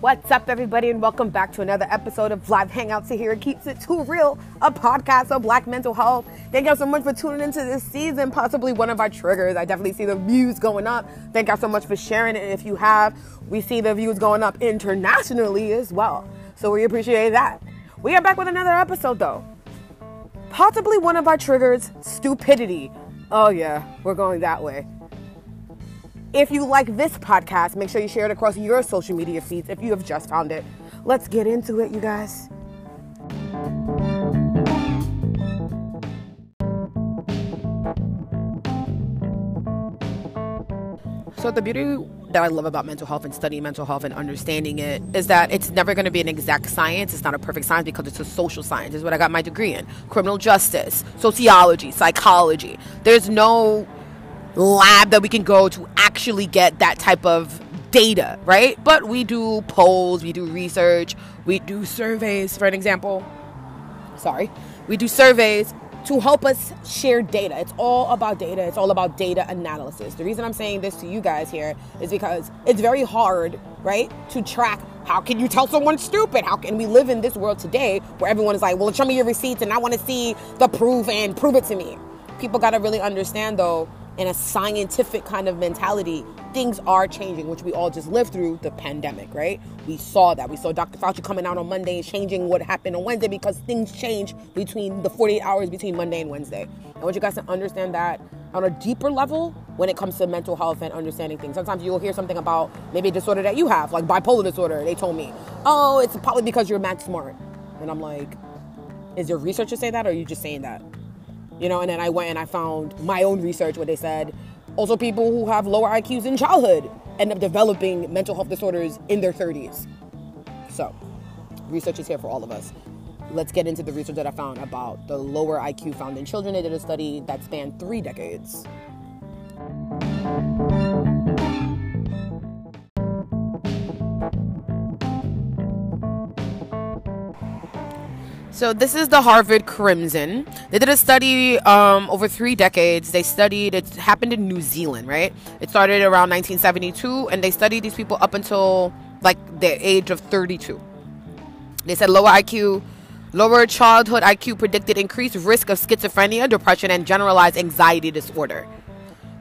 What's up, everybody, and welcome back to another episode of Live Hangouts Tahira keeps it too real, a podcast of black mental health. Thank y'all so much for tuning into this season, possibly one of our triggers. I definitely see the views going up. Thank y'all so much for sharing it. If you have, we see the views going up internationally as well. So we appreciate that. We are back with another episode, though. Possibly one of our triggers, stupidity. Oh, yeah, we're going that way. If you like this podcast, make sure you share it across your social media feeds if you have just found it. Let's get into it, you guys. So, the beauty that I love about mental health and studying mental health and understanding it is that it's never going to be an exact science. It's not a perfect science because it's a social science, is what I got my degree in criminal justice, sociology, psychology. There's no lab that we can go to actually get that type of data, right? But we do polls, we do research, we do surveys, for an example. Sorry. We do surveys to help us share data. It's all about data. It's all about data analysis. The reason I'm saying this to you guys here is because it's very hard, right, to track how can you tell someone stupid? How can we live in this world today where everyone is like, well, show me your receipts and I want to see the proof and prove it to me. People got to really understand though in a scientific kind of mentality, things are changing, which we all just lived through the pandemic, right? We saw that. We saw Dr. Fauci coming out on Monday and changing what happened on Wednesday because things change between the 48 hours between Monday and Wednesday. I want you guys to understand that on a deeper level when it comes to mental health and understanding things. Sometimes you'll hear something about maybe a disorder that you have, like bipolar disorder. They told me, oh, it's probably because you're mad smart. And I'm like, is your research to say that or are you just saying that? You know, and then I went and I found my own research where they said also people who have lower IQs in childhood end up developing mental health disorders in their 30s. So, research is here for all of us. Let's get into the research that I found about the lower IQ found in children. They did a study that spanned three decades. So this is the Harvard Crimson. They did a study um, over three decades. They studied it happened in New Zealand, right? It started around 1972, and they studied these people up until like the age of 32. They said lower IQ, lower childhood IQ predicted increased risk of schizophrenia, depression, and generalized anxiety disorder.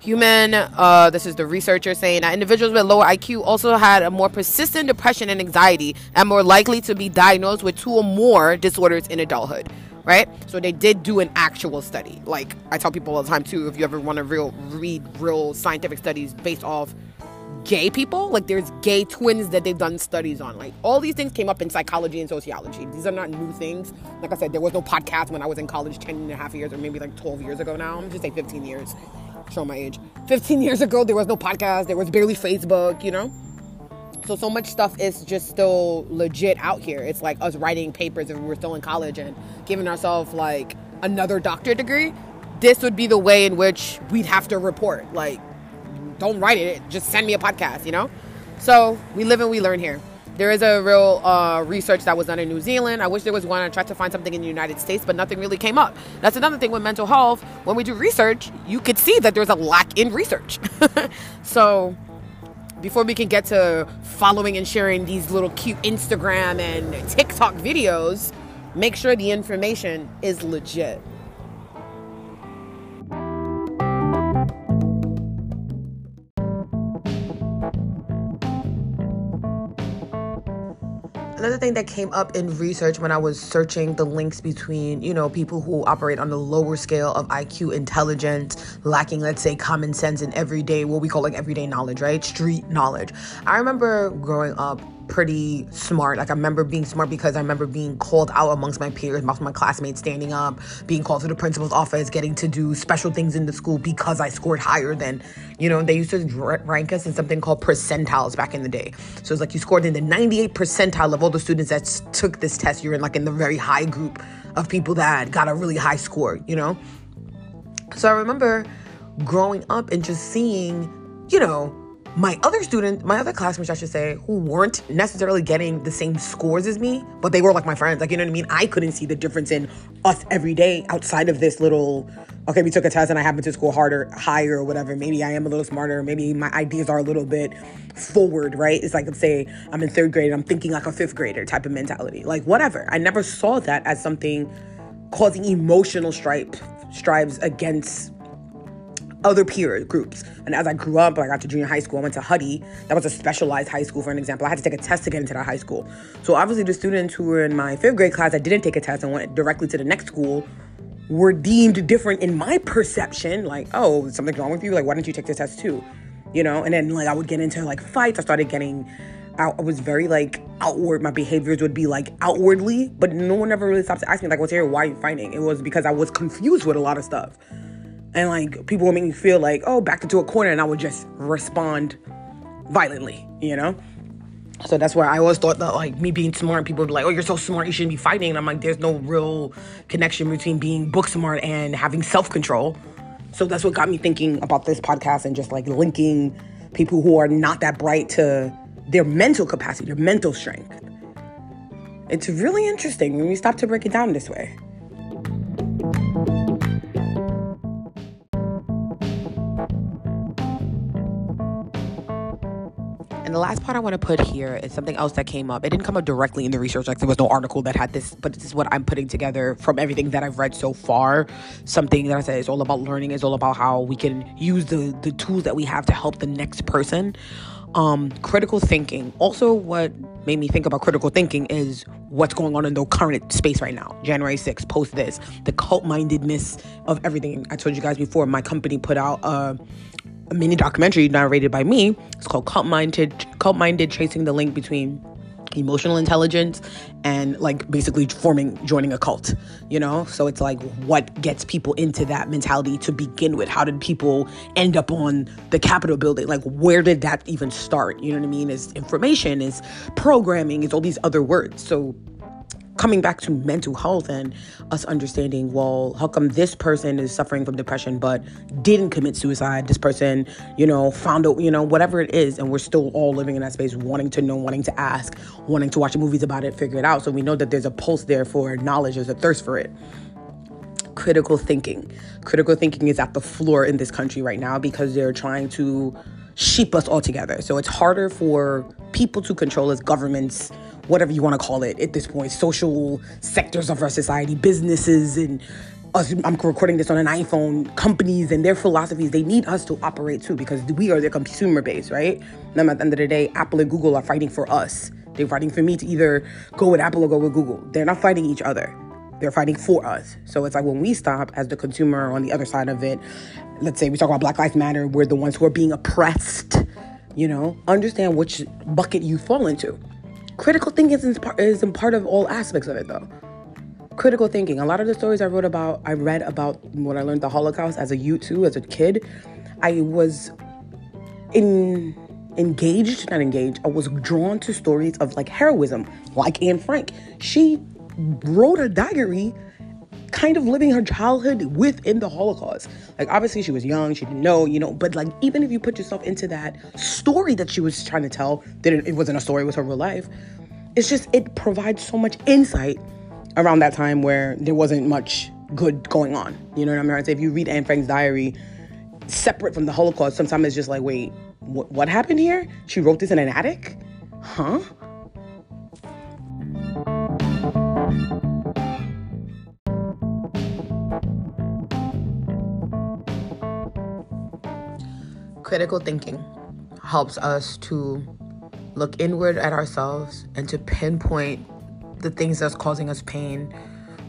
Human, uh, this is the researcher saying that individuals with lower IQ also had a more persistent depression and anxiety and more likely to be diagnosed with two or more disorders in adulthood. Right? So they did do an actual study. Like I tell people all the time too, if you ever want to real read real scientific studies based off gay people, like there's gay twins that they've done studies on. Like all these things came up in psychology and sociology. These are not new things. Like I said, there was no podcast when I was in college 10 and a half years or maybe like 12 years ago now. I'm just say 15 years show my age. 15 years ago, there was no podcast, there was barely Facebook, you know? So, so much stuff is just still legit out here. It's like us writing papers we were still in college and giving ourselves like another doctorate degree. This would be the way in which we'd have to report. Like, don't write it, just send me a podcast, you know? So, we live and we learn here. There is a real uh, research that was done in New Zealand. I wish there was one. I tried to find something in the United States, but nothing really came up. That's another thing with mental health. When we do research, you could see that there's a lack in research. so, before we can get to following and sharing these little cute Instagram and TikTok videos, make sure the information is legit. Another thing that came up in research when I was searching the links between, you know, people who operate on the lower scale of IQ intelligence, lacking, let's say, common sense and everyday, what we call like everyday knowledge, right? Street knowledge. I remember growing up pretty smart. Like I remember being smart because I remember being called out amongst my peers, amongst my classmates, standing up, being called to the principal's office, getting to do special things in the school because I scored higher than, you know, they used to rank us in something called percentiles back in the day. So it's like you scored in the 98 percentile of all the students that took this test. You're in like in the very high group of people that got a really high score, you know? So I remember growing up and just seeing, you know, my other students, my other classmates, I should say, who weren't necessarily getting the same scores as me, but they were like my friends. Like, you know what I mean? I couldn't see the difference in us every day outside of this little, okay, we took a test and I happened to score harder, higher, or whatever. Maybe I am a little smarter. Maybe my ideas are a little bit forward, right? It's like, let's say I'm in third grade and I'm thinking like a fifth grader type of mentality. Like, whatever. I never saw that as something causing emotional stripe, strives against other peer groups. And as I grew up, I got to junior high school, I went to Huddy. That was a specialized high school, for an example. I had to take a test to get into that high school. So obviously, the students who were in my fifth grade class that didn't take a test and went directly to the next school were deemed different in my perception. Like, oh, something's wrong with you. Like, why didn't you take the test too? You know? And then like I would get into like fights. I started getting. I was very like outward. My behaviors would be like outwardly, but no one ever really stopped to ask me like, "What's here? Why are you fighting?" It was because I was confused with a lot of stuff and like people would make me feel like oh backed into a corner and i would just respond violently you know? So that's where i always thought that like me being smart people would be like oh you're so smart you shouldn't be fighting. And i'm like there's no real connection between being book smart and having self-control. So that's what got me thinking about this podcast and just like linking people who are not that bright to their mental capacity their mental strength. It's really interesting. When we stop to break it down this way And the last part I want to put here is something else that came up. It didn't come up directly in the research, like there was no article that had this, but this is what I'm putting together from everything that I've read so far. Something that I said is all about learning, is all about how we can use the the tools that we have to help the next person. Um, critical thinking. Also, what made me think about critical thinking is what's going on in the current space right now. January 6th, post this, the cult mindedness of everything. I told you guys before, my company put out a a mini documentary narrated by me. It's called Cult Minded, Cult Minded, tracing the link between emotional intelligence and like basically forming joining a cult you know? So it's like what gets people into that mentality to begin with? How did people end up on the capitol building? Like where did that even start? You know what i mean? Is information is programming is all these other words. So coming back to mental health and us understanding, well, how come this person is suffering from depression but didn't commit suicide? This person, you know, found out, you know, whatever it is, and we're still all living in that space, wanting to know, wanting to ask, wanting to watch movies about it, figure it out. So we know that there's a pulse there for knowledge, there's a thirst for it critical thinking. Critical thinking is at the floor in this country right now because they're trying to sheep us all together. So it's harder for people to control as governments, whatever you want to call it at this point, social sectors of our society, businesses and us, I'm recording this on an iPhone, companies and their philosophies, they need us to operate too because we are their consumer base, right? And at the end of the day, Apple and Google are fighting for us. They're fighting for me to either go with Apple or go with Google. They're not fighting each other. They're fighting for us. So it's like when we stop as the consumer on the other side of it, let's say we talk about Black Lives Matter, we're the ones who are being oppressed, you know, understand which bucket you fall into. Critical thinking is, is part of all aspects of it, though. Critical thinking. A lot of the stories I wrote about, I read about when I learned the Holocaust as a youth as a kid. I was in engaged, not engaged. I was drawn to stories of like heroism, like Anne Frank. She wrote a diary kind of living her childhood within the Holocaust. Like, obviously, she was young, she didn't know, you know, but like, even if you put yourself into that story that she was trying to tell, that it wasn't a story, it was her real life, it's just, it provides so much insight around that time where there wasn't much good going on. You know what I mean? So if you read Anne Frank's diary, separate from the Holocaust, sometimes it's just like, wait, wh- what happened here? She wrote this in an attic? Huh? Critical thinking helps us to look inward at ourselves and to pinpoint the things that's causing us pain.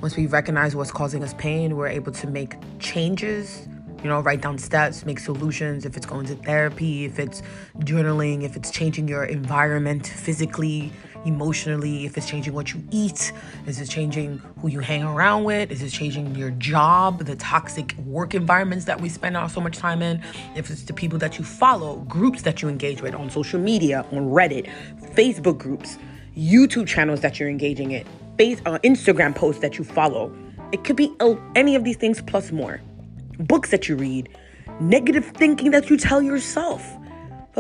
Once we recognize what's causing us pain, we're able to make changes, you know, write down steps, make solutions. If it's going to therapy, if it's journaling, if it's changing your environment physically, emotionally, if it's changing what you eat, is it changing who you hang around with, is it changing your job, the toxic work environments that we spend so much time in, if it's the people that you follow, groups that you engage with on social media, on Reddit, Facebook groups, YouTube channels that you're engaging in, face, uh, Instagram posts that you follow. It could be any of these things plus more. Books that you read, negative thinking that you tell yourself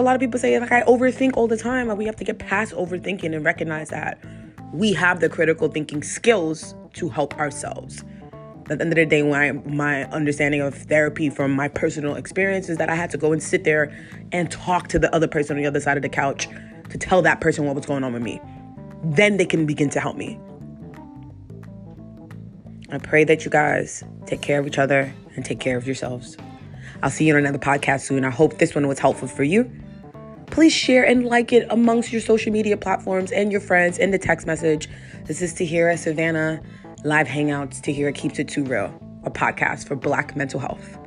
a lot of people say like I overthink all the time. Like we have to get past overthinking and recognize that we have the critical thinking skills to help ourselves. At the end of the day, my my understanding of therapy from my personal experience is that I had to go and sit there and talk to the other person on the other side of the couch to tell that person what was going on with me. Then they can begin to help me. I pray that you guys take care of each other and take care of yourselves. I'll see you on another podcast soon. I hope this one was helpful for you. Please share and like it amongst your social media platforms and your friends in the text message. This is Tahira Savannah live hangouts. Tahira keeps it too real, a podcast for Black mental health.